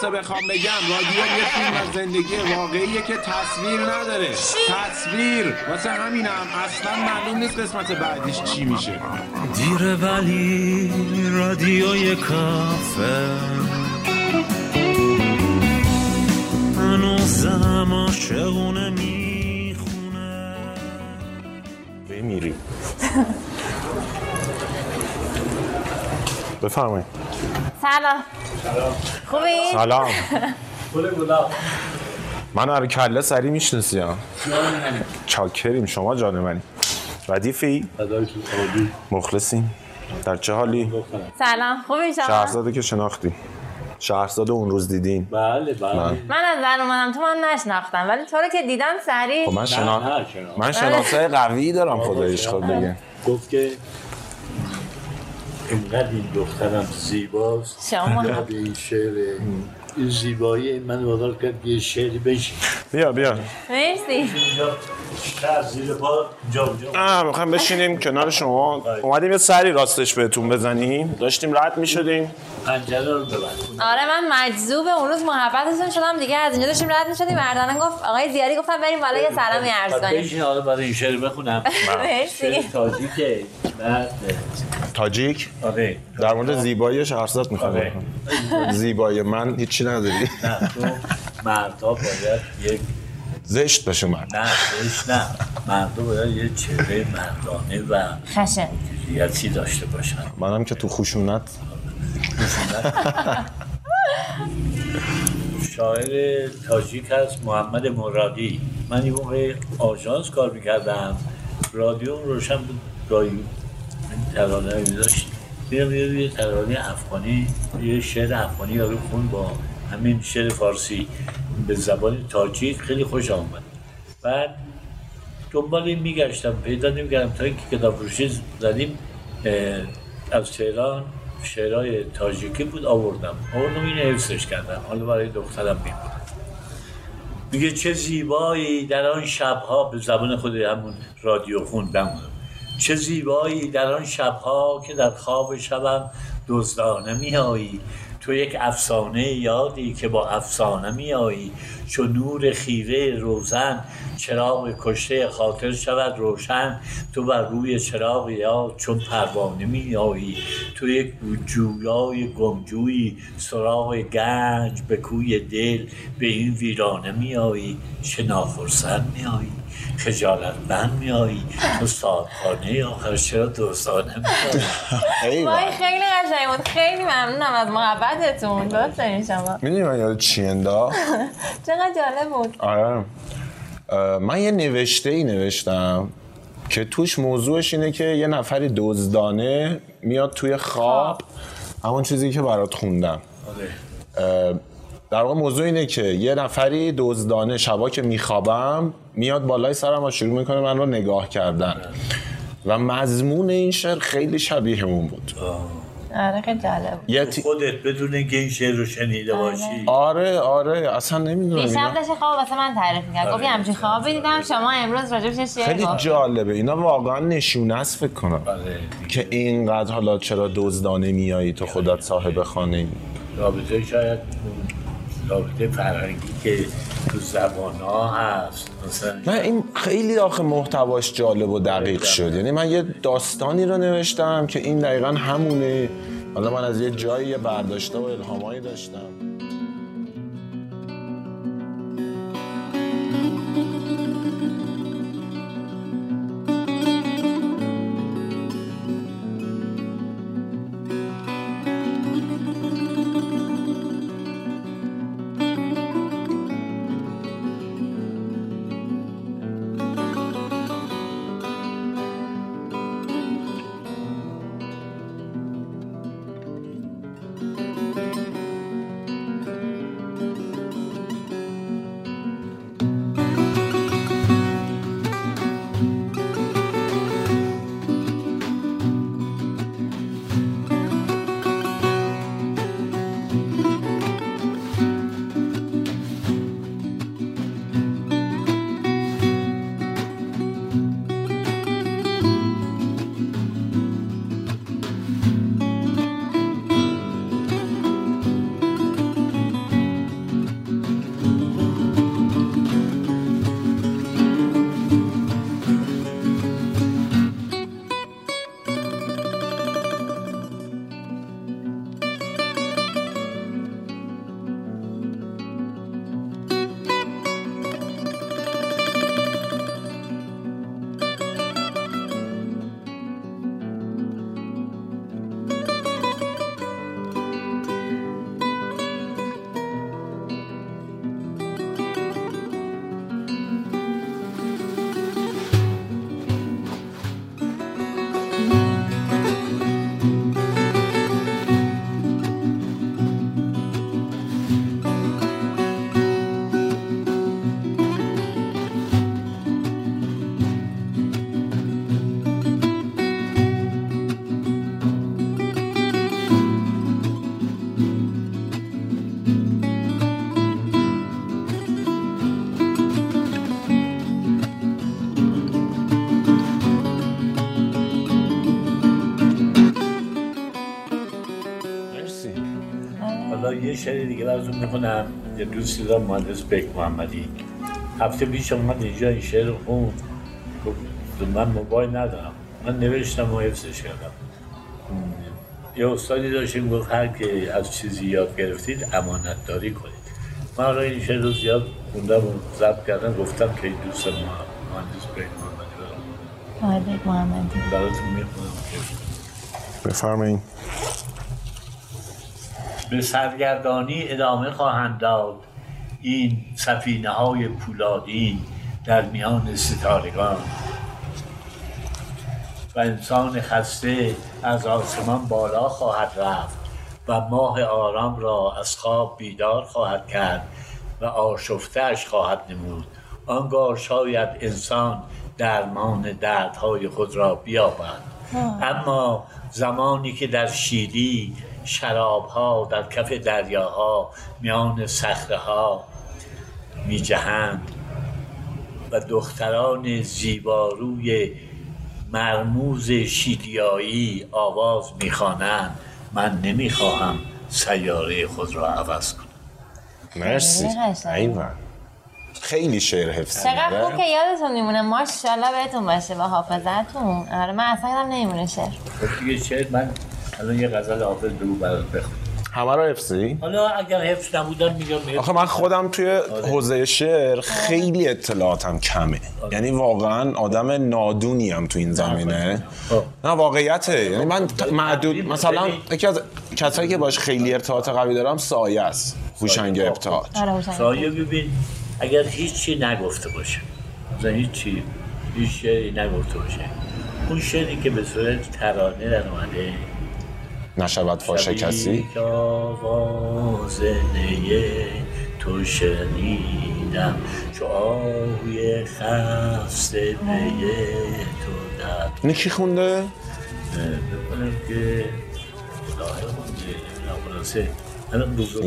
خلاصه بخوام بگم رادیو یه فیلم از زندگی واقعیه که تصویر نداره. تصویر. واسه همینم اصلا معلوم نیست قسمت بعدیش چی میشه. دیره ولی رادیوی کافه. هنوزم عاشقونه می‌خونه. بمیری. بفرمایید. سلام. خوبی؟ سلام. من رو کله سری می‌شناسی ها. چاکریم شما جان منی. ردیفی؟ مخلصیم. در چه حالی؟ سلام. خوبی شما؟ شهرزاده که شناختی. شهرزاده اون روز دیدین. بله بله. من. من از در اومدم تو من نشناختم. ولی تو رو که دیدم سری خب من شنا... نه، نه، شنا- من شناسای قوی دارم خدایش خود دیگه. گفت که اینقدر این دخترم زیباست. شما به این شعر این زیبایی. من وادار کرد یه شعری بشی بیا بیا. مرسی. زیر پا جا جا آه می‌خوایم بشینیم کنار شما. اومدیم یه سری راستش بهتون بزنیم. داشتیم رد می‌شدیم. پنجره رو ببند آره من مجذوب اون روز محبتتون شدم. دیگه از اینجا داشتیم رد می‌شدیم. مردانه گفت آقای زیاری گفتم بریم بالا یه سلامی عرض بعد کنیم. بشین حالا برای این شعر بخونم. مرسی. تاجیکه. تاجیک؟ آره. در مورد زیبایی شهرزاد می‌خوام آره. زیبایی من هیچی نداری؟ نه تو مردها باید یک زشت باشه من نه بهش نه. مردها باید یه چهره مردانه و خشن. ریتی داشته باشن. منم که تو خشونت. شاعر تاجیک هست محمد مرادی. من این موقع آژانس کار می‌کردم. رادیو روشن بود گاهی این ترانه رو داشت. میرم یه یه ترانه افغانی یه شعر افغانی یارو خون با همین شعر فارسی به زبان تاجیک خیلی خوش آمد. بعد دنبال این میگشتم پیدا نمی‌کردم تا اینکه کتاب فروشی زدیم از تهران شعرهای تاجیکی بود آوردم. آوردم این حفظش کردم. حالا برای دخترم میبودم میگه چه زیبایی در آن شبها به زبان خود همون رادیو خوندم. چه زیبایی در آن شبها که در خواب شبم دزدانه میایی تو یک افسانه یادی که با افسانه میایی. چو نور خیره روزن چراغ کشته خاطر شود روشن. تو بر روی چراغ یاد چون پروانه میایی. تو یک جویای گمجویی سراغ گنج به کوی دل به این ویرانه میایی. چه ناخرسند میایی. خجالت من میایی تو سادخانه آخر چرا دوستانه وای خیلی قشنگ بود خیلی ممنونم از محبتتون. دوست داریم شما. می‌دونی من یاد چی انداخت چقدر جالب بود. آره. من یه نوشته ای نوشتم که توش موضوعش اینه که یه نفری دزدانه میاد توی خواب. همون چیزی که برات خوندم. اه، در واقع موضوع اینه که یه نفری دزدانه شبا که میخوابم میاد بالای سرم و شروع می‌کنه من رو نگاه کردن. و مضمون این شعر خیلی شبیه اون بود. آره خیلی جالب. بود یه تی- خودت بدون اینکه این شعر رو شنیده باشی. آره آره. اصلا نمی‌دونم دیشب داشت خواب واسه من تعریف می‌کرد. گفت یه همچین خوابی دیدم. شما امروز راجبش یه شعر خیلی جالبه. اینا واقعا نشونه است فکر کنم. آره. که اینقدر حالا چرا دزدانه میایی تو خودت صاحب خانه ای. رابطه شاید رابطه فرهنگی که تو زبان ها هست. مثلا نه این خیلی آخه محتواش جالب و دقیق شد. یعنی من یه داستانی رو نوشتم که این دقیقا همونه. حالا من از یه جایی برداشته و الهامایی داشتم. شعر دیگه براتون می‌کنم یه دوستی دارم مهندس بک محمدی. هفته پیش اومد اینجا این شعر رو گفت من موبایل ندارم. من نوشتم و حفظش کردم. یه استادی داشتیم گفت هر که از چیزی یاد گرفتید امانت داری کنید. من حالا این شعر رو زیاد خوندم و ضبط کردم. گفتم که این دوست ما مهندس آقای بیگ محمدی. براتون می‌خونم. بفرمایید به سرگردانی ادامه خواهند داد. این سفینه های پولادین در میان ستارگان. و انسان خسته از آسمان بالا خواهد رفت و ماه آرام را از خواب بیدار خواهد کرد و آشفتهش خواهد نمود. آنگاه شاید انسان درمان دردهای خود را بیابد. اما زمانی که در شیری شرابها در کف دریاها میان صخره ها می جهند و دختران زیباروی مرموز شیلیایی آواز می‌خوانند. من نمی‌خواهم سیاره خود را عوض کنم. مرسی. ایوان. خیلی شعر حفظ چقدر خوب. که یادتون میمونه. ماشاءالله بهتون باشه با حافظتون آره من اصلا نمیمونه شعر. خب دیگه شعر من الان یه غزل حافظ بگو برات بخون. همه رو حفظی؟ حالا اگر حفظ نبودم میگم آخه من خودم توی حوزه شعر خیلی اطلاعاتم کمه. یعنی واقعا آدم نادونی هم تو این زمینه. خب. نه واقعیته. یعنی من ت- معدود مثلا یکی از کسایی که باش خیلی ارتباط قوی دارم سایه است. هوشنگ آره حسین. سایه ببین اگر هیچی نگفته باشه. مثلا هیچی هیچ شعری نگفته باشه. اون شعری که به صورت ترانه در اومده نشود فاش کسی که آواز تو شنیدم چو آهوی خسته پی تو در اینو کی خونده؟ بکنم که الهه خونده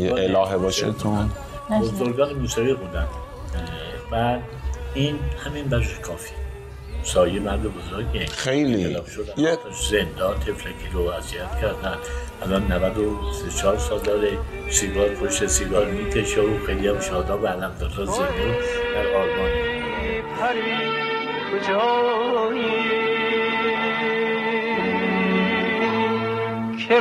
یه الهه باشه. تو بزرگان موسیقی خوندن. بعد این همین برش کافی سایه مرد بزرگه خیلی. شدن. یه- زندان تفلکی رو اذیت کردن الان 94 سال داره سیگار پشت سیگار می‌کشه و خیلی هم شادا به علم دادا زنده در آلمان پری کجایی که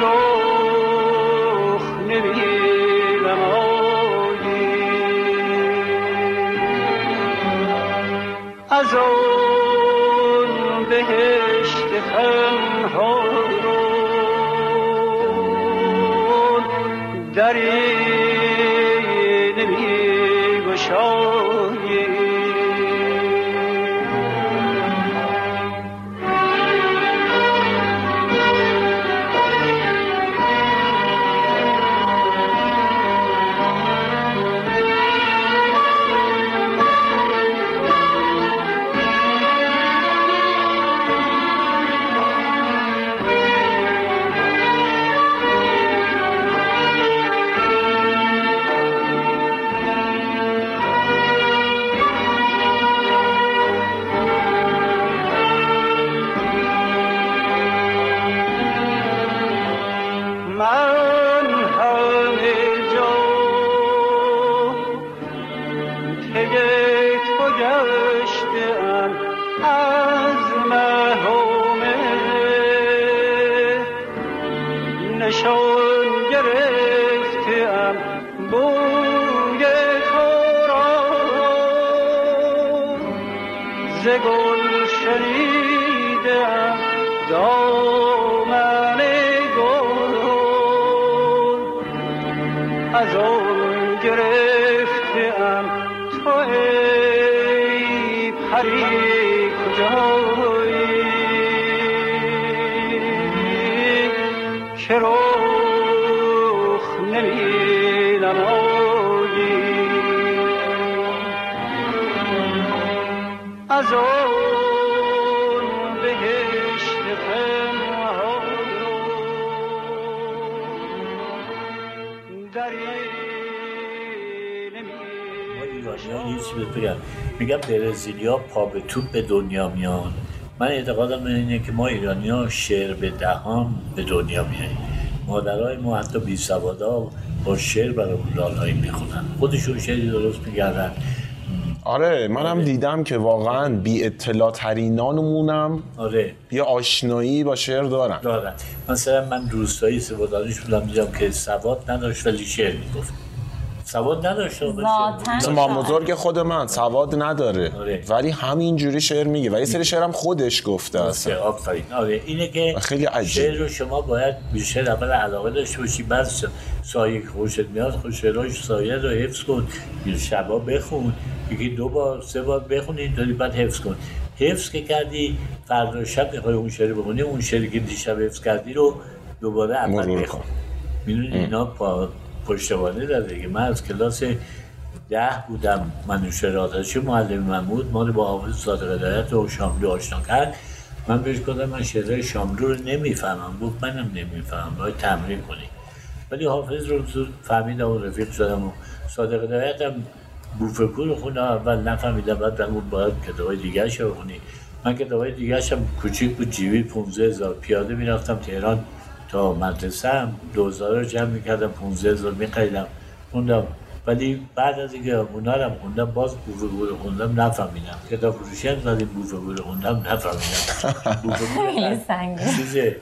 ز گل شنیدم میگم برزیلیا پا به توپ به دنیا میان. من اعتقادم اینه که ما ایرانی ها شعر به دهان به دنیا میاییم. مادرای ما حتی بی سوادا با شعر برامون لالایی می‌خونن. خودشون شعری درست میگردن آره منم دیدم که واقعا بی اطلاع ترینانمونم آره. یه آشنایی با شعر دارن. دارن. مثلا من روستایی سوادانیش بودم دیدم که سواد نداشت ولی شعر می‌گفت. سواد نداشت ولی شعر ذاتاً. می‌گفت. مثل ما بزرگ خود من سواد نداره آره. ولی همینجوری شعر میگه و یه سری شعرم خودش گفته اصلا آفرین آره اینه که خیلی عجیب. شعر رو شما باید بیشتر اول علاقه داشته باشی بعد سایه که خوشت میاد خود شعراش سایه رو حفظ کن یه شبا بخون یکی دو بار سه بار بخونی داری بعد حفظ کن حفظ که کردی فردا شب می‌خوای اون شعر بخونی اون شعری که دیشب حفظ کردی رو دوباره اول بخون. می‌دونی اینا پا پشتوانه داره دیگه. من از کلاس ده بودم منوشه آتشی معلم من بود ما رو با حافظ صادق هدایت و شاملو آشنا کرد. من بهش گفتم من شعرهای شاملو رو نمی‌فهمم. گفت منم نمی‌فهمم. باید تمرین کنی. ولی حافظ رو زود فهمیدم و رفیق شدم و صادق هدایت هم بوفکو رو خوندم اول نفهمیدم بعد بود باید کتابای دیگه رو بخونی. من کتابای دیگه هم کوچیک بود جیبی 15 هزار. پیاده می‌رفتم تهران. تا مدرسه هم دوزار رو جمع می‌کردم 15 هزار میخریدم خوندم ولی بعد از اینکه هنرم خوندم باز بوفکو رو خوندم نفهمیدم کتاب فروشی هم زدیم بوفکو رو خوندم نفهمیدم خیلی سنگین. چیزه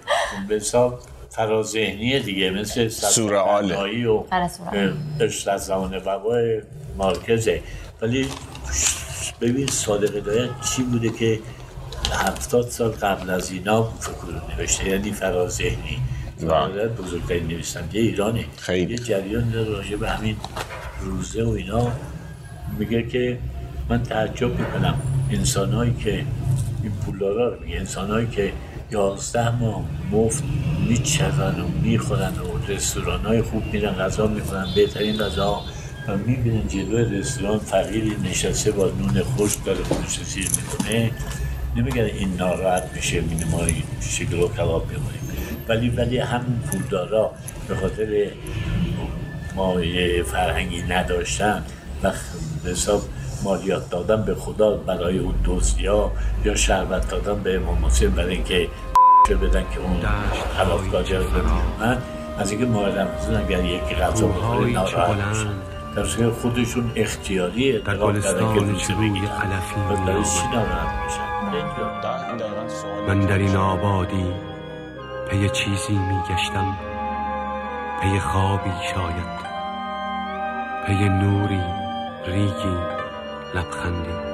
به حساب فراذهنی دیگه مثل. سرسرمنایی و آره،. عشق از زمان وبای مارکزه ولی ببین صادق هدایت چی بوده که هفتاد سال قبل از اینا فکر رو نوشته یعنی فراذهنی هدایت بزرگترین نویسنده ایرانه. خیلی. یه جریان راجع به همین روزه و اینا. میگه که من تعجب می‌کنم انسانهایی که این پولدارا رو میگه. انسانهایی که یازده ماه مفت میچرن و می‌خورن و رستوران های خوب میرن غذا می‌خورن بهترین غذا و می‌بینن جلوی رستوران فقیری نشسته با نون خشک داره خودش سیر می‌کنه. نمیگن این ناراحت میشه ما شکل و کباب می‌خوریم ولی ولی همین پولدارا به خاطر مایه فرهنگی نداشتن و حساب مالیات دادن به خدا برای اون دوستیا یا شربت دادن به امام حسین برای اینکه چه بدن که اون خلافکاری رو من از اینکه ماه رمضان اگر یکی غذا بخوره چه ناراحت میشه بلند در صورت خودشون اختیاری کردن که گلستان روزه بگیرن علفی و برای می‌آمد. چی ناراحت میشن. نمی‌دونم. در- دقیقاً سوال من در این آبادی پی چیزی می گشتم پی خوابی شاید پی نوری ریگی لبخندی.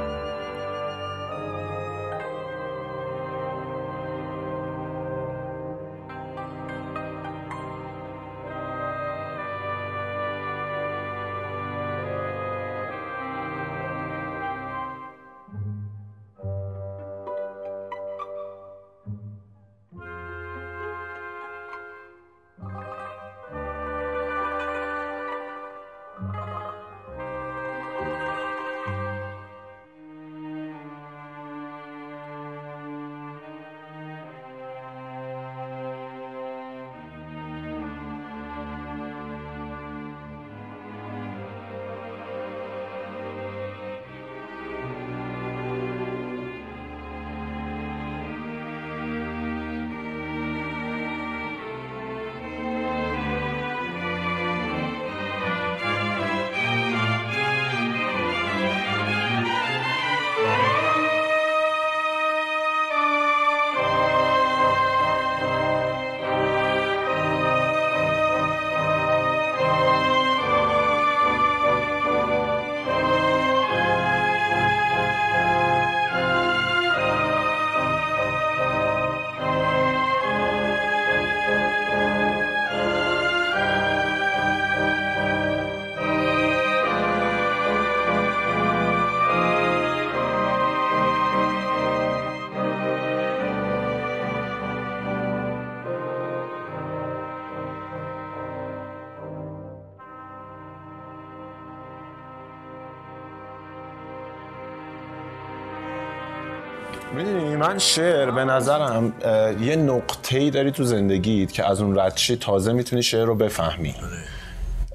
من شعر به نظرم یه نقطه‌ای داری تو زندگیت که از اون رد شی تازه می‌تونی شعر رو بفهمی.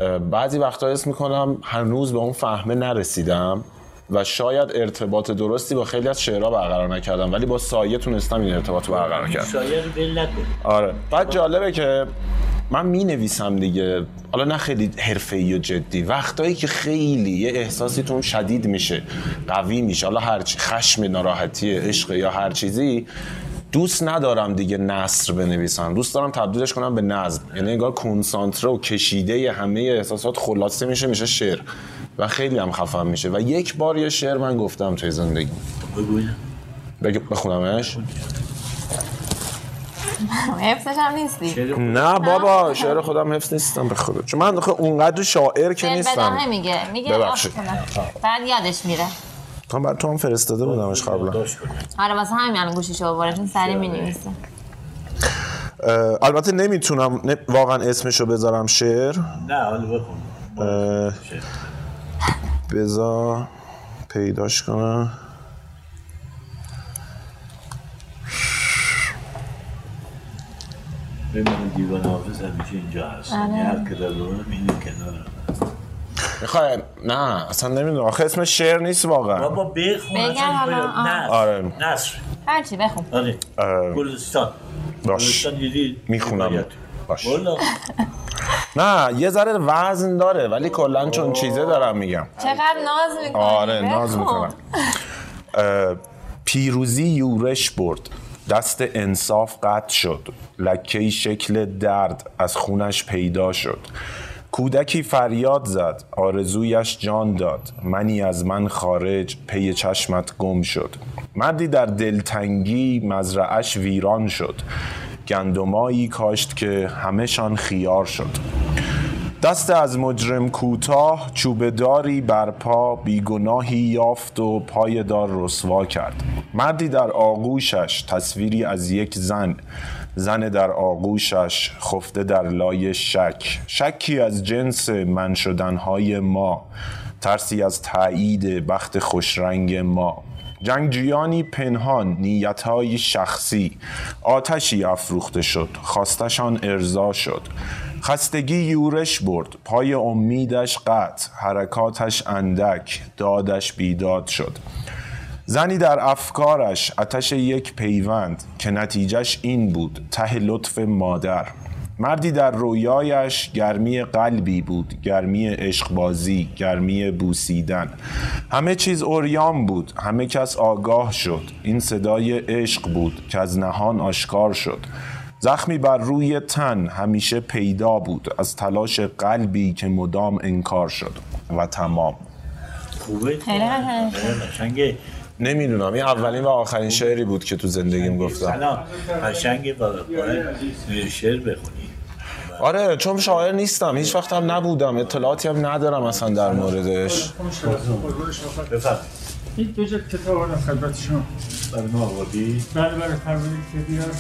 اه، بعضی وقتا حس می‌کنم هنوز به اون فهمه نرسیدم و شاید ارتباط درستی با خیلی از شعرها برقرار نکردم ولی با سایه تونستم این ارتباط رو برقرار کردم سایه نکن. آره. بعد جالبه که من می نویسم دیگه. حالا نه خیلی حرفه‌ای و جدی. وقتایی که خیلی یه احساسیتون شدید میشه قوی میشه. حالا هر چی خشم ناراحتی عشق یا هر چیزی دوست ندارم دیگه نصر بنویسم. دوست دارم تبدیلش کنم به نظم. یعنی انگار کنسانتره و کشیده همه احساسات خلاصه میشه میشه شعر. و خیلی هم خفن میشه. و یک بار یه شعر من گفتم توی زندگی. بگویم. بگه بخونمش. حفظش هم نیستی. نه بابا شعر خودم حفظ نیستم به خدا. چون من خب اونقدر شاعر که نیستم. میگه. میگه ببخشید. کنم. بعد یادش میره. تا بر تو هم فرستاده بودمش قبلا. آره واسه همین الان گوشیشو آوره چون سری می‌نویسه. البته نمی‌تونم نه- واقعا اسمشو بذارم شعر. نه حالا بخون. اه، بذار پیداش کنم. ببینم دیوان حافظ همیشه اینجا هست. یعنی هر که داره رو می‌بینیم کنار می‌خوای؟ نه اصلا نمی‌دونم. آخه اسم شعر نیست واقعا. بابا بخون بگم حالا، آره. نصر. هرچی بخون. آره. اه، گلستان. باش. گلستان دیدی می‌خونم. باش. نه یه ذره وزن داره ولی کلا چون چیزه دارم میگم. چقدر ناز می‌کنی؟ آره ناز. می‌کنم. پیروزی یورش برد. دست انصاف قطع شد. لکه شکل درد از خونش پیدا شد. کودکی فریاد زد. آرزویش جان داد. منی از من خارج. پی چشمت گم شد. مردی در دلتنگی مزرعش ویران شد. گندمایی کاشت که همهشان خیار شد. دست از مجرم کوتاه چوبه داری بر پا بیگناهی یافت و پای دار رسوا کرد. مردی در آغوشش تصویری از یک زن. زن در آغوشش خفته در لای شک. شکی از جنس من شدنهای ما. ترسی از تایید بخت خوشرنگ ما. جنگجویانی پنهان نیتهای شخصی. آتشی افروخته شد خواستشان ارضا شد. خستگی یورش برد پای امیدش قطع حرکاتش اندک دادش بیداد شد. زنی در افکارش آتش یک پیوند که نتیجهش این بود ته لطف مادر. مردی در رویایش گرمی قلبی بود گرمی عشقبازی گرمی بوسیدن. همه چیز اوریان بود همه کس آگاه شد. این صدای عشق بود که از نهان آشکار شد. زخمی بر روی تن همیشه پیدا بود از تلاش قلبی که مدام انکار شد. و تمام. خوبه؟ خیلی قشنگ. نمی‌دونم این اولین و آخرین شعری بود که تو زندگیم گفتم. سلام. قشنگه با باید شعر بخونی. آره چون شاعر نیستم. هیچ وقت هم نبودم. اطلاعاتی هم ندارم اصلا در موردش. این دو جلد کتاب آوردم خدمت شما برای ما آوردی؟ بله بله فرمودید که بیاد.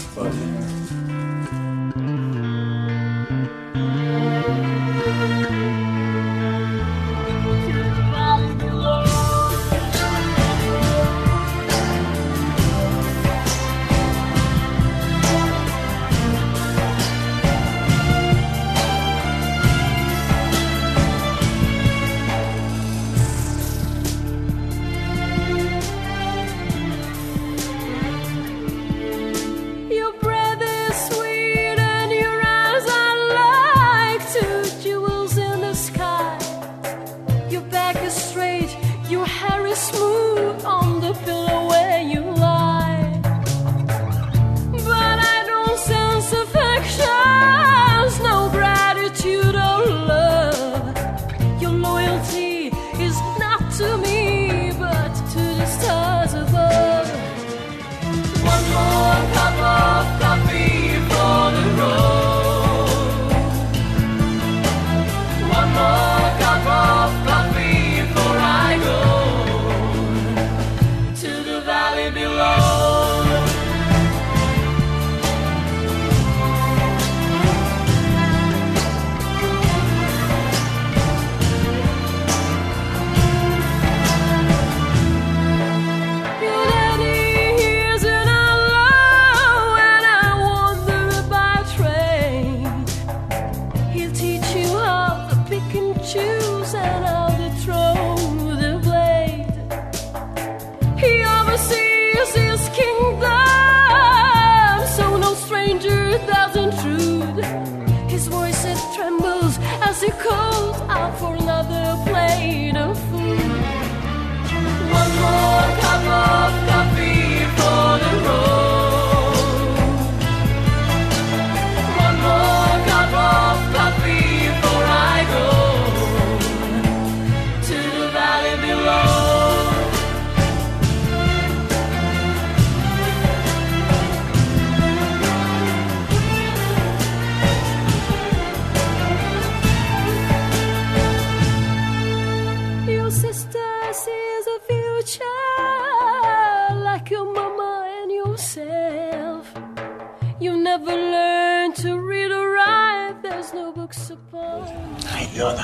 خیلی آدم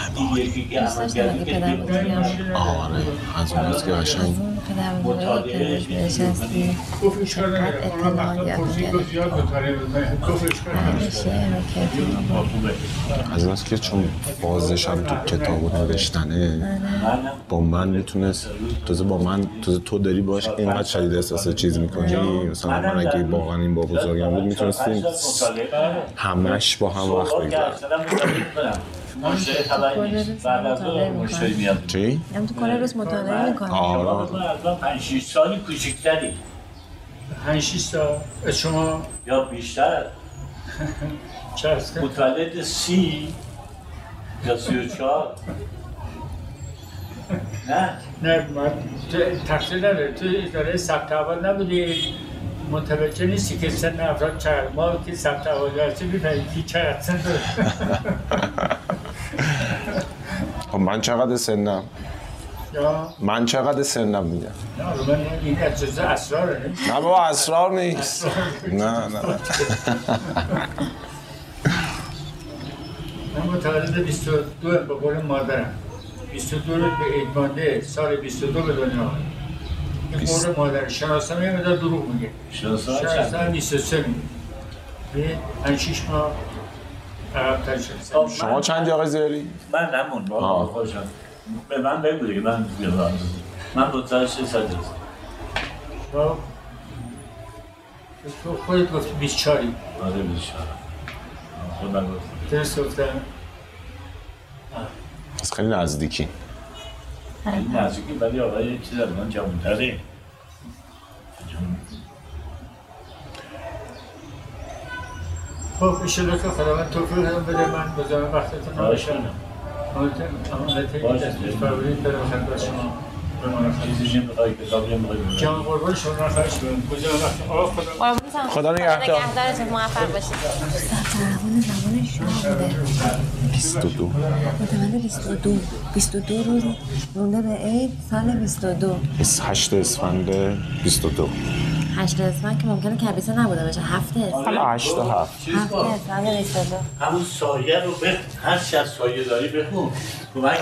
آره از اون روز که قشنگ گفت کتاب از اونست که چون بازش هم تو کتاب نوشتنه با من می‌تونست تازه با من تازه تو داری باش اینقدر شدید احساس چیز می‌کنی. مثلا من اگه واقعا این با بزرگم بود می‌تونستیم همش با هم وقت بگذارم مشتری بعد از مشتری میاد چی؟ تو کل روز مطالعه آره از من پنج شیش سالی کوچکتری پنج شیش تا از شما یا بیشتر؟ متولد سی یا سی و چهار نه نه تقصیر نداره تو اداره ثبت اول نبودی متوجه نیستی که سن افراد چقدر ما که ثبت اول هستیم می‌فهمیم که چقدر سن خب من چقدر سنم؟ من چقدر سنم میگم؟ نه من این از جزء اسراره نه؟ بابا اسرار نیست. نه نه. من متولد 22 به قول مادرم. 22 رو به عید مانده سال 22 به دنیا قول مادر شناسان یه مدار دروغ میگه. چند؟ شناسان 23 میگه. به شیش ماه عقب‌تر شد شما چندی آقای زیاری؟ من نمون با. خوشم. به من بگو دیگه من بیادم من متولد شش سال هستم خب. تو خودت گفتی 24 آره بیشتر خودم گفتم. درست گفتم. از خیلی نزدیکی. این نزدیکی ولی آقای چیز از من جوانتره خب ایشالا که خداوند توفیق هم بده من بذارم وقتتون نباشم کنم امانت باشه. دستش فرورید برم خدمت شما جان قربان شما کنم بذارم وقت خدا. خدا نگهدار. نگهدارتون موفق باشید زمان زمان شما بوده 22 متولد 22 22 روز رونده به عید سال 22 28 اسفند 22 هشت اسفند که ممکنه کبیسه نبوده باشه هفته اسفند حالا 8 تا 7 هفته اسفند 22 همون سایه رو بخ هر چی از سایه داری بخون کمک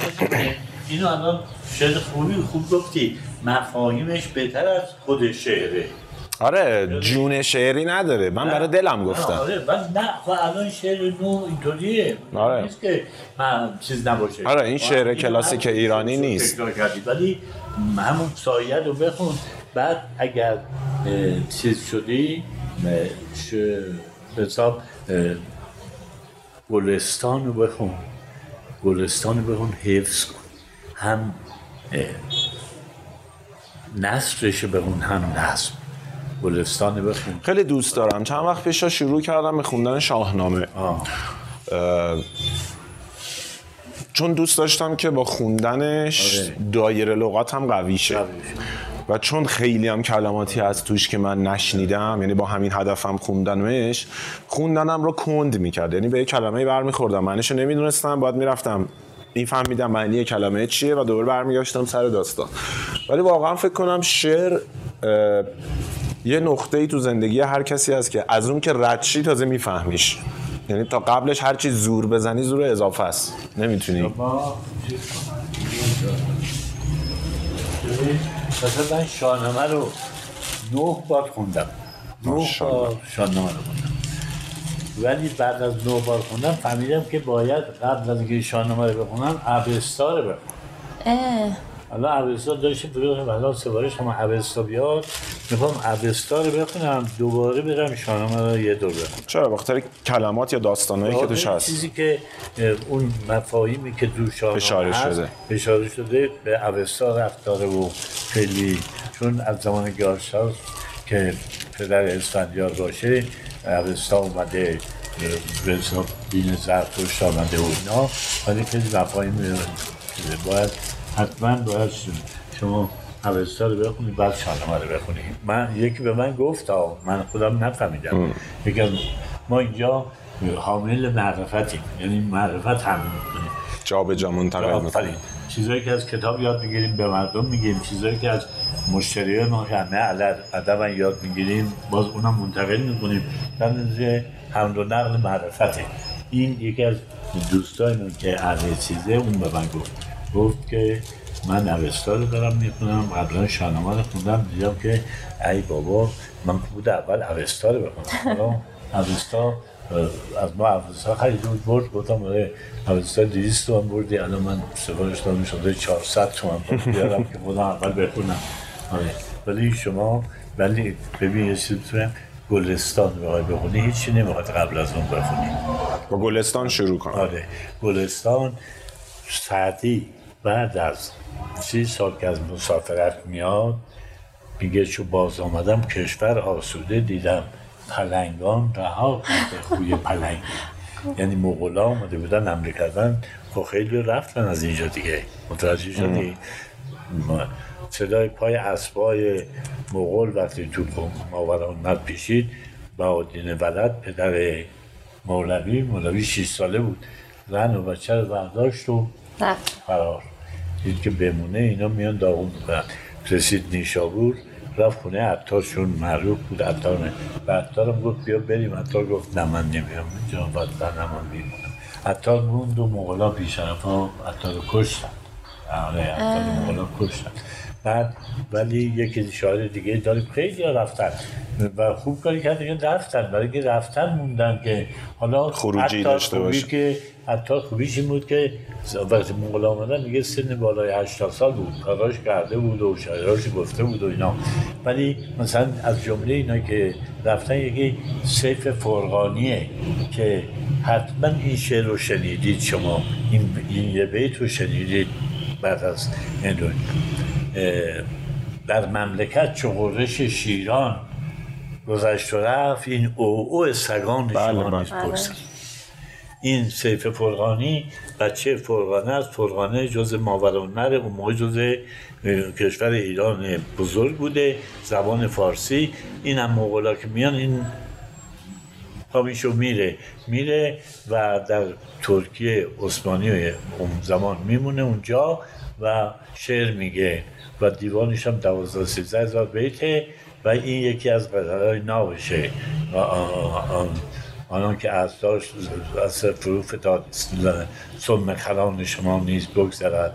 اینو الان شعر خوبی خوب گفتی. مفاهیمش بهتر از خود شعره. آره جون شعری نداره. من برای دلم گفتم. آره من نه خب الان شعر نو اینطوریه. آره. نیست که من چیز نباشه. آره، این شعر کلاسیک ایرانی نیست. ولی همون سایه رو بخون. بعد اگر چیز شدی حساب گلستان رو بخون. گلستان رو بخون حفظ کن. هم نصرش رو بخون هم نصب. گلستان بخون. خیلی دوست دارم. چند وقت پیش شروع کردم به خوندن شاهنامه. آه. اه، چون دوست داشتم که با خوندنش آره. دایره لغات هم قوی شه و چون خیلی هم کلماتی از توش که من نشنیدم یعنی با همین هدفم خوندنش خوندنم رو کند می‌کرد. یعنی به یه کلمه برمیخوردم. معنیشو نمی‌دونستم. باید می‌رفتم میفهمیدم معنی کلمه چیه و دوباره برمیگشتم سر داستان. ولی واقعا فکر کنم شعر یه نقطه ای تو زندگی هر کسی هست که از اون که ردشی تازه میفهمیش. یعنی تا قبلش هر چی زور بزنی زور اضافه است. نمی‌تونی. مثلا من شاهنامه رو نه بار خوندم. نه. بار شاهنامه رو خوندم. ولی بعد از نه بار خوندم فهمیدم که باید قبل از اینکه شاهنامه رو بخونم ابستا رو بخونم. اه. حالا اوستا داشتیم بگم الان سوارش هم اوستا بیاد می‌خوام اوستا رو بخونم دوباره برم شاهنامه رو یه دور بخونم. چرا؟ بخاطر کلمات یا داستانایی که توش هست. چیزی که اون مفاهیمی که تو شاهنامه اشاره هست، شده. اشاره شده به اوستا رفت داره و خیلی چون از زمان گارشاس که پدر اسفندیار باشه اوستا اومده به حساب دین زرتشت آمده و اینا ولی خیلی مفاهیم. باید حتما باید شما اوستا رو بخونید بعد شاهنامه رو بخونید من یکی به من گفت من خودم نفهمیدم یکی از ما اینجا حامل معرفتیم یعنی معرفت هم می‌کنیم جا به جا منتقل چیزایی که از کتاب یاد می‌گیریم به مردم میگیم. چیزایی که از مشتری ما همه علر ادب یاد می‌گیریم باز اونم منتقل می‌کنیم. در نتیجه حمل و نقل معرفته. این یکی از دوستای من که اهل چیزه اون به من گفت. گفت که من اوستا رو دارم می‌خونم قبلا شاهنامه رو خوندم دیدم که ای بابا من بود اول اوستا رو بخونم. اوستا از ما اوستا خیلی بود برد گفتم آره اوستا 200 تومن بردی الان من سفارش دادم شده 400 تومن. بیارم که خودم اول بخونم. آره. ولی شما ولی ببین یه چیزی گلستان بخوای بخونی هیچی نمی‌خواد قبل از اون بخونی. با گلستان شروع کنم آره. گلستان سعدی بعد از سی سال که از مسافرت میاد میگه چو باز آمدم کشور آسوده دیدم. پلنگان رها کرده خوی پلنگ. یعنی مغولا آمده بودن حمله کردن خب خیلی رفتن از اینجا دیگه. متوجه شدی؟ صدای پای اسبای مغول وقتی تو ماورانت پیشید بهادین ولد پدر مولوی مولوی 6 ساله بود. زن و بچه رو برداشت و فرار. دید که بمونه اینا میان داغون می‌کنن. رسید نیشابور. رفت خونه عطار چون معروف بود عطار و عطارم گفت بیا بریم. عطار گفت نه من نمیام. اینجا باید برنمان بیمونم عطار موند و مغلا بیشرف ها عطار رو کشتن آره عطار مغلا کشتن بعد ولی یکی شاعر دیگه داریم خیلی رفتن. و خوب کاری کرد که رفتن. برای که رفتن موندن که حالا خروجی داشته باشه. که حتی خوبیش این بود که وقتی مغول آمدن دیگه سن بالای 80 سال بود. کاراش کرده بود و شاعراش گفته بود و اینا. ولی مثلا از جمله اینا که رفتن یکی سیف فرغانیه که حتما این شعر رو شنیدید شما. این, این یه بیت رو شنیدید. بعد از این در مملکت چو غرش شیران گذشت و رفت. این او او سگان بله، شما بله. نیز پرسن این سیف فرغانی بچه فرغانه است. فرغانه جز ماورالنهر اون موقع جز کشور ایران بزرگ بوده. زبان فارسی. این هم مغولا که میان این پامیشو میره. میره و در ترکیه عثمانی اون زمان میمونه اونجا. و شعر میگه و دیوانش هم دوازده سیزده هزار بیته و این یکی از غزلهای ناوشه. و آنان که از داشت از فروف داد سم خلان شما نیز بگذرد.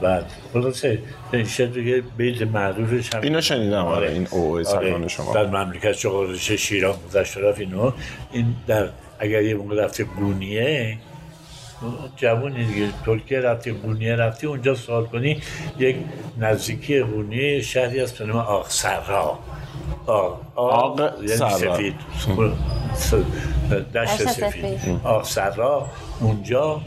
بعد خلاصه شعر دیگه بیت معروفش هم اینو شنیدم، آره، این او او سگان شما. در مملکت چغارش شیران گذشت رفت اینو. این در اگر یه موقع رفته گونیه جوونی دیگه ترکیه رفتی گونیه رفتی اونجا سوال کنی یک نزدیکی گونیه شهری است به نام آقسرا آق, آق, آق یعنی سرا. سفید. دشت سفید. سفید. آقسرا اونجا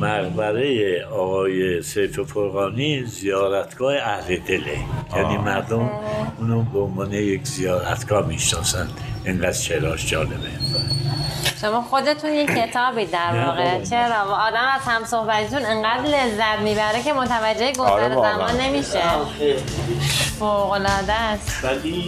مقبره آقای سیف فرغانی زیارتگاه اهل دله. یعنی مردم اونو به عنوان یک زیارتگاه می‌شناسن اینقدر شعراش جالبه. شما خودتون یک کتابی در واقع. چرا؟ و آدم از هم صحبتیتون انقدر لذت می‌بره که متوجه گذر آره. زمان نمیشه. فوق العاده است. ولی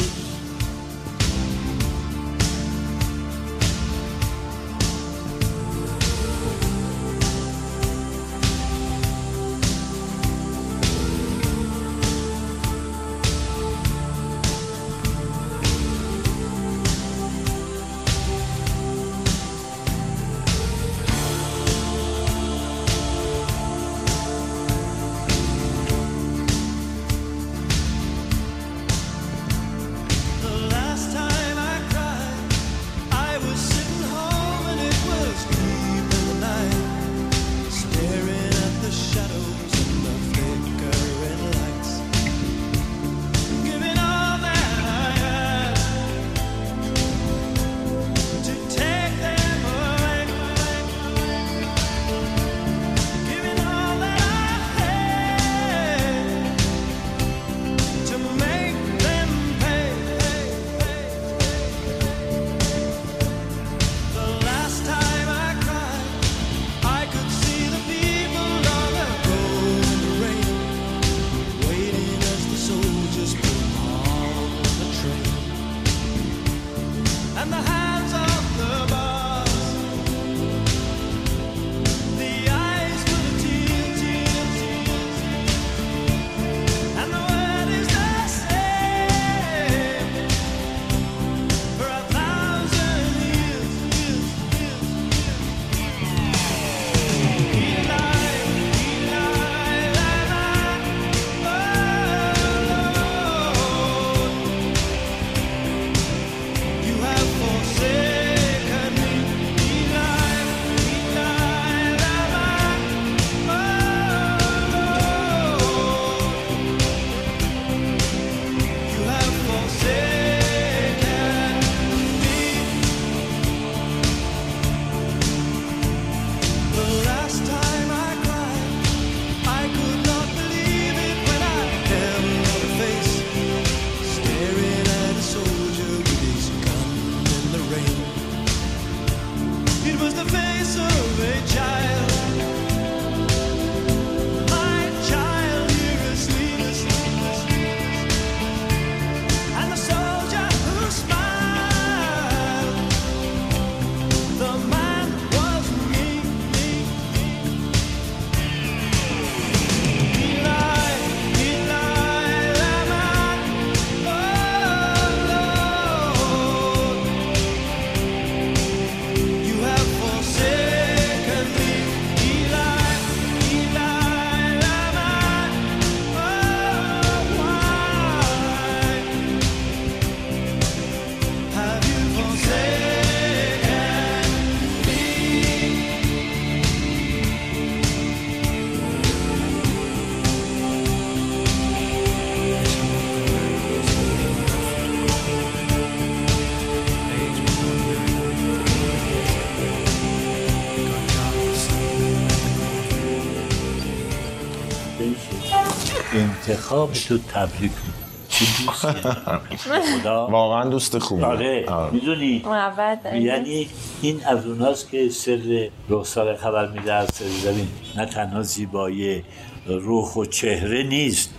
انتخاب تو تبریک. میگم چه دوستیه خدا. واقعا دوست خوبی. آره می‌دونی؟ محبت داری؟ یعنی این از اوناست که سر رخسار خبر میده از سر زمین. نه تنها زیبایی روح و چهره نیست.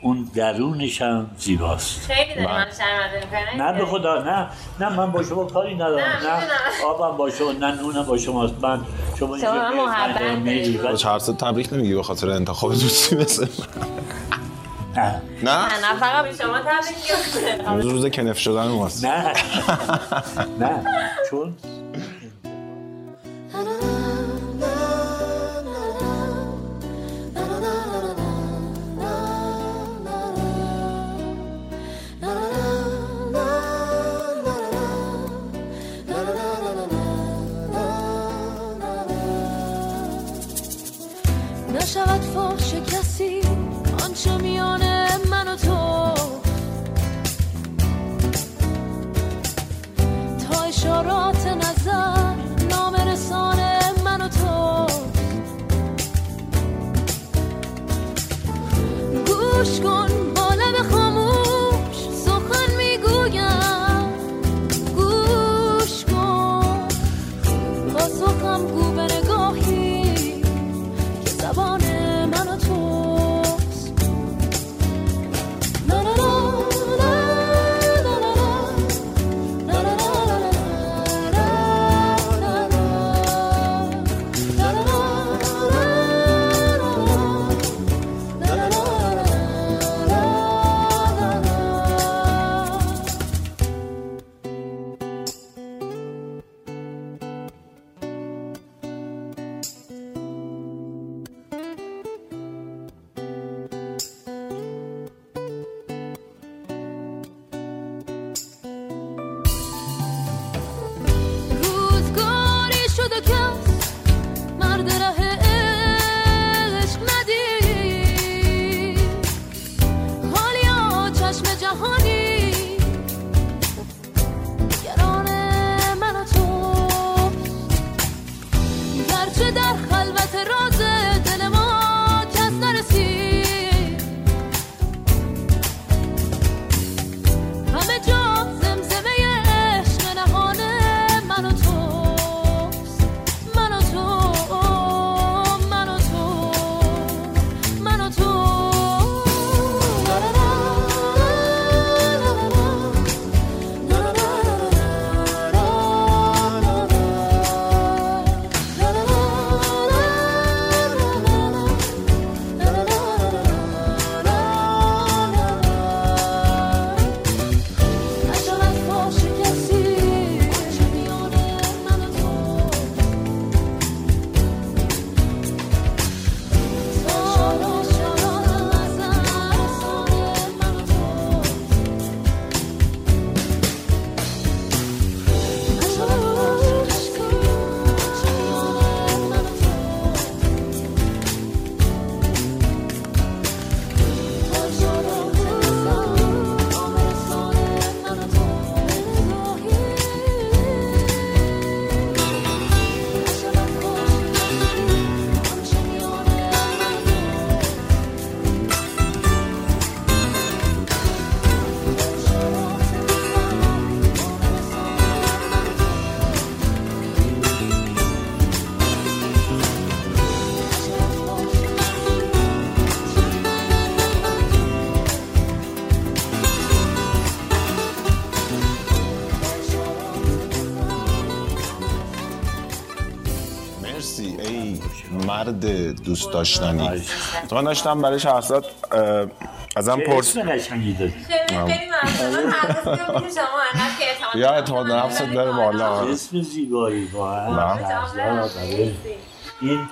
اون درونش هم زیباست. خیلی داری من شرمنده می‌کنه نه به خدا نه. نه من با شما کاری ندارم. نه، نه. آبم با شما نه نونم با شماست. من شما اینجا محبت هر تبریک نمیگی به خاطر انتخاب دوستی مثل من. نه. نه؟ نه نه فقط به شما تبریک. روز کنف شدن ماست نه. نه. چون فرد دوست داشتنی؟ آره. تو داشتم برای شخصات ازم پرس یا اعتماد نفست داره بالا. اسم زیبایی با بله. این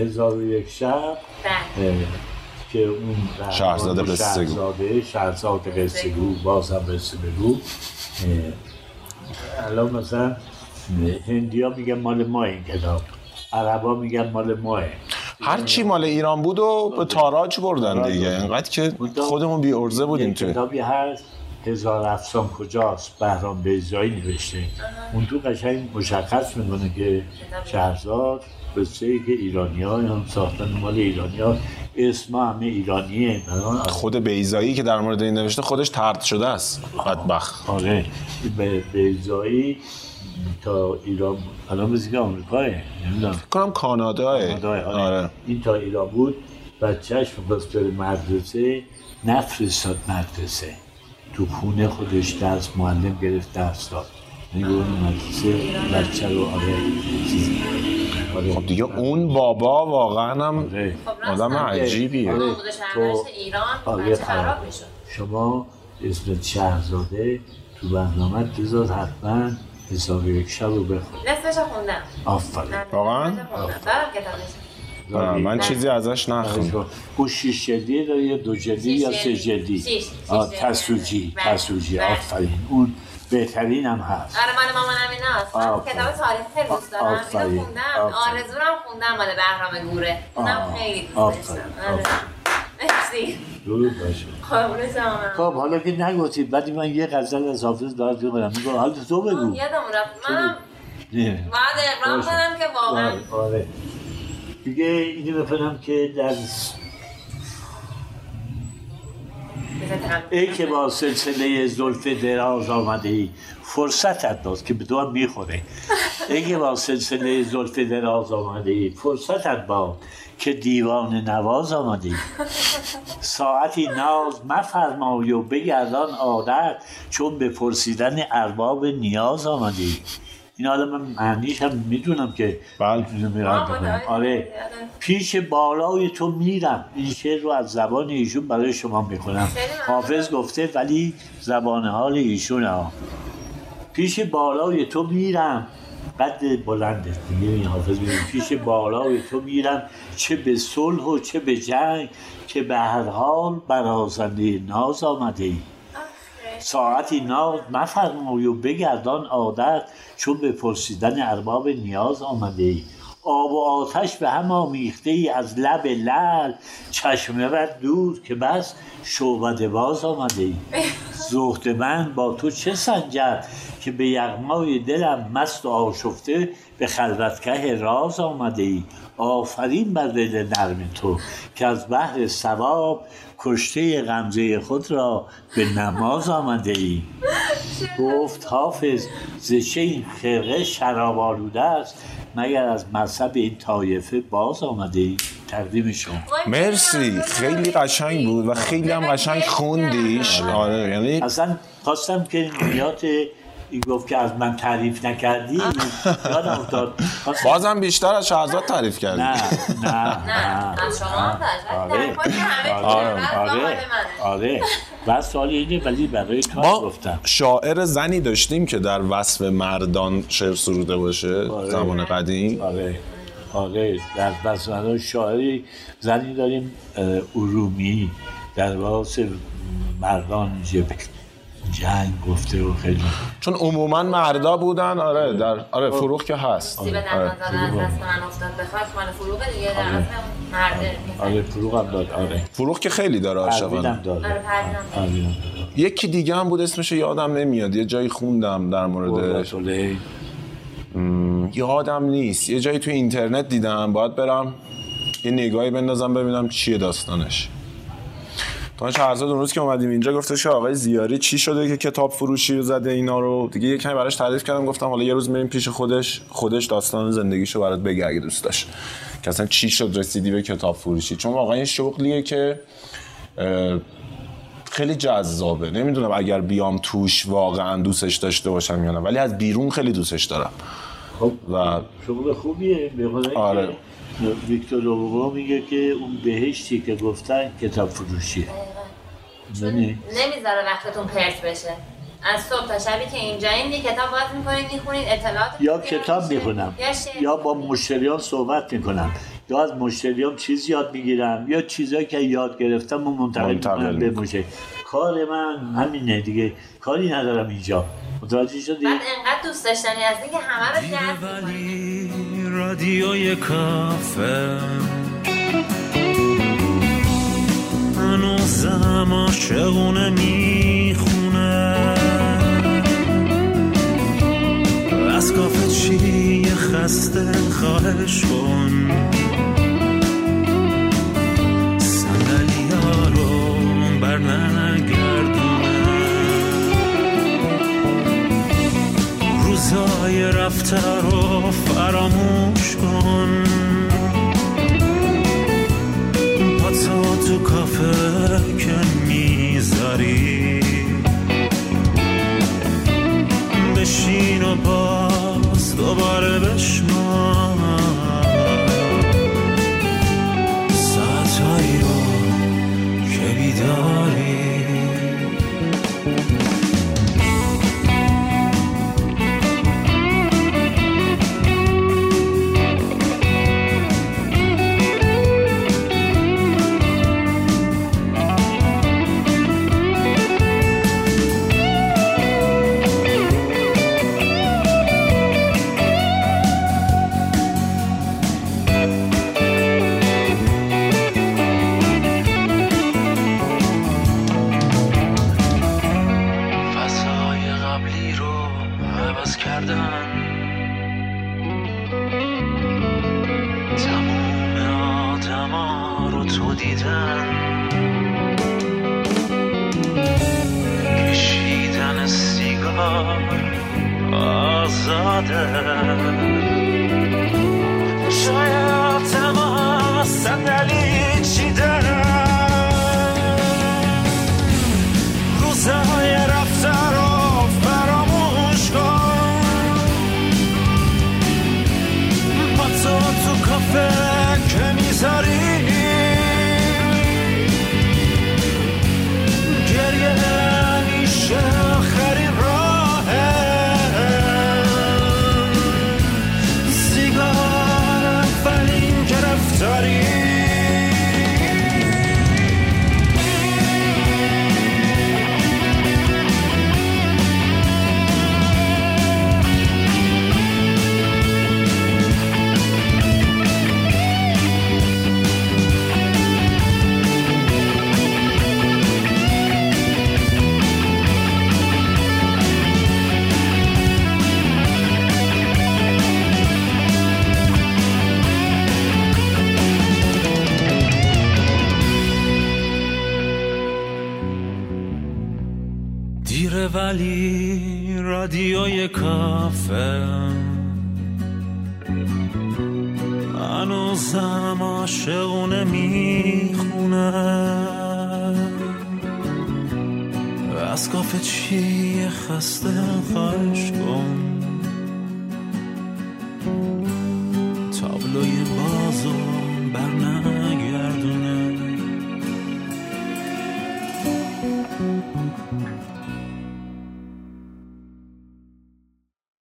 هزار و یک شب که اون شهرزاد قصه گو. شهرزاد قصه گو بازم قصه بگو. الان مثلا هندی ها میگن مال ما این کتاب. عربا میگن مال ماه. هر چی مال ایران بود و به تاراج بردن دیگه. اینقدر که خودمون بی ارزه بودیم توی. کتابی هست هزار افسان کجاست؟ بهرام بیزایی نوشته. اون تو قشنگ مشخص می‌کنه که شهرزاد قصه ای که ایرانی ها هم ساختن مال ایرانی ها اسم همه ایرانیه. خود بیزایی که در مورد این نوشته خودش ترد شده است. بدبخت. آره. به بیزایی تا ایران الان مثل که آمریکاه نمی‌دونم. کنم کاناداه کاناداه، آره. آره. این تا ایران بود بچهش بس بره مدرسه نفرستاد مدرسه. تو خونه خودش درس معلم گرفت درس داد. یعنی به اون مدرسه بچه رو آره چیز آره. خب دیگه اون بابا واقعا هم آره. آدم عجیبیه. آره. تو ایران آره خراب شما اسم شهرزاده تو برنامه بذار حتما حساب یک شب رو بخون نصفش خوندم آفرین واقعاً؟ آه، من چیزی ازش نخوندم اون شیش جلدیه داره یا دو جلدی یا سه جلدی. تسوجی بله. تسوجی بله. آفرین اون بهترین هم هست آره مال مامانم ایناست من آفرین. کتاب تاریخ خیلی دوست دارم آفرین. اینو خوندم آفرین. آرزو رو هم خوندم مال بهرام گوره اونم. خیلی دوست آفرین. داشتم آره. مرسی درود باشه شما خب حالا که نگفتید بعدی من یه غزل از حافظ دارم بگم میگم حالا تو بگو یادم رفت منم نه. باید اقرام. کنم که واقعا آره آره. دیگه اینو بفهمم که در ای. که با سلسله زلف دراز آمده ای فرصتت داد که به تو هم می‌خوره ای که با سلسله زلف دراز آمده ای فرصتت باد که دیوان نواز آمده ای ساعتی ناز مفرمای و بگردان عادت چون به پرسیدن ارباب نیاز آمده ای این حالا من معنیش هم می‌دونم که بله. متعالی. آره. پیش بالای تو میرم. این شعر رو از زبان ایشون برای شما می‌کنم. حافظ گفته ولی زبان حال ایشونه ها. پیش بالای تو میرم. قد بلنده دیگه این حافظ میگه پیش بالای تو میرم. چه به صلح و چه به جنگ که به هر حال برازنده ناز آمده ای. ساعتی ناز مفرمای و بگردان عادت چون به پرسیدن ارباب نیاز آمده ای. آب و آتش به هم آمیخته ای از لب لل چشمه بر دور که بس شعبده باز آمده ای. زهد من با تو چه سنجد که به یغمای دلم مست و آشفته به خلوتگه راز آمده ای. آفرین بر دل نرم تو که از بحر ثواب کشته غمزه خود را به نماز آمده ای. گفت حافظ ز چه این خرقه شراب آلوده است؟ مگر از مذهب این طایفه باز آمده ای؟ تقدیم شما مرسی. خیلی قشنگ بود و خیلی هم قشنگ خوندیش. آره یعنی اصلا خواستم که نیات این گفت که از من تعریف نکردی. یادم افتاد. بازم بیشتر از شهرزاد تعریف کردی. نه نه نه از شما آره. آره آره مال منه. آره. و سوال اینه ولی برای تو ما گفتم. شاعر زنی داشتیم که در وصف مردان شعر سروده باشه آره. زمان قدیم. آره. آره. در بسمنه شاعری زنی داریم ارومی در واس مردان جب جنگ گفته و خیلی. چون عموما مردا بودن آره در آره فروغ که هست. سیب آره. زده از دست من افتاد به خاک مال فروغ دیگه در اصل مرده آره. فروغ هم داد آره. فروغ که خیلی داره عاشقانه. آره داد. یکی دیگه هم بود اسمش یادم نمیاد. یه جایی خوندم در علیه. یادم نیست. یه جایی تو اینترنت دیدم. باید برم یه نگاهی بندازم ببینم چیه داستانش. تا شهرزاد اون روز که اومدیم اینجا گفتش که آقای زیاری چی شده که کتاب فروشی رو زده اینا رو؟ دیگه یه کمی براش تعریف کردم گفتم حالا یه روز بریم پیش خودش خودش داستان زندگیشو برات بگه اگه دوست داشت. که اصلا چی شد رسیدی به کتاب فروشی؟ چون واقعا یه شغلیه که خیلی جذابه. نمی‌دونم اگر بیام توش واقعا دوستش داشته باشم یا نه ولی از بیرون خیلی دوستش دارم. خب و شغل خوبیه به آره. ویکتور اوگو میگه که اون بهشتی که گفتن کتاب فروشیه. یعنی؟ نمی‌ذاره وقتتون پرت بشه. از صبح تا شبی که اینجایین یه کتاب باز می‌کنید می‌خونید اطلاعات یا کتاب می‌خونم. یا با مشتریان صحبت می‌کنم. یا از مشتریان چیز یاد می‌گیرم. یا چیزایی که یاد گرفتم و منتقل منتقل می‌کنم به. مشتری کار من همینه دیگه. کاری ندارم اینجا. متوجه شدی؟ بعد انقدر دوست داشتنی از اینکه همه رو جذب ولی رادیوی کافه. هنوزم عاشقونه می‌خونه. از کافه چی خسته خواهش کن. سندلی ها رو برنگرد فضای رفته رو فراموش کن.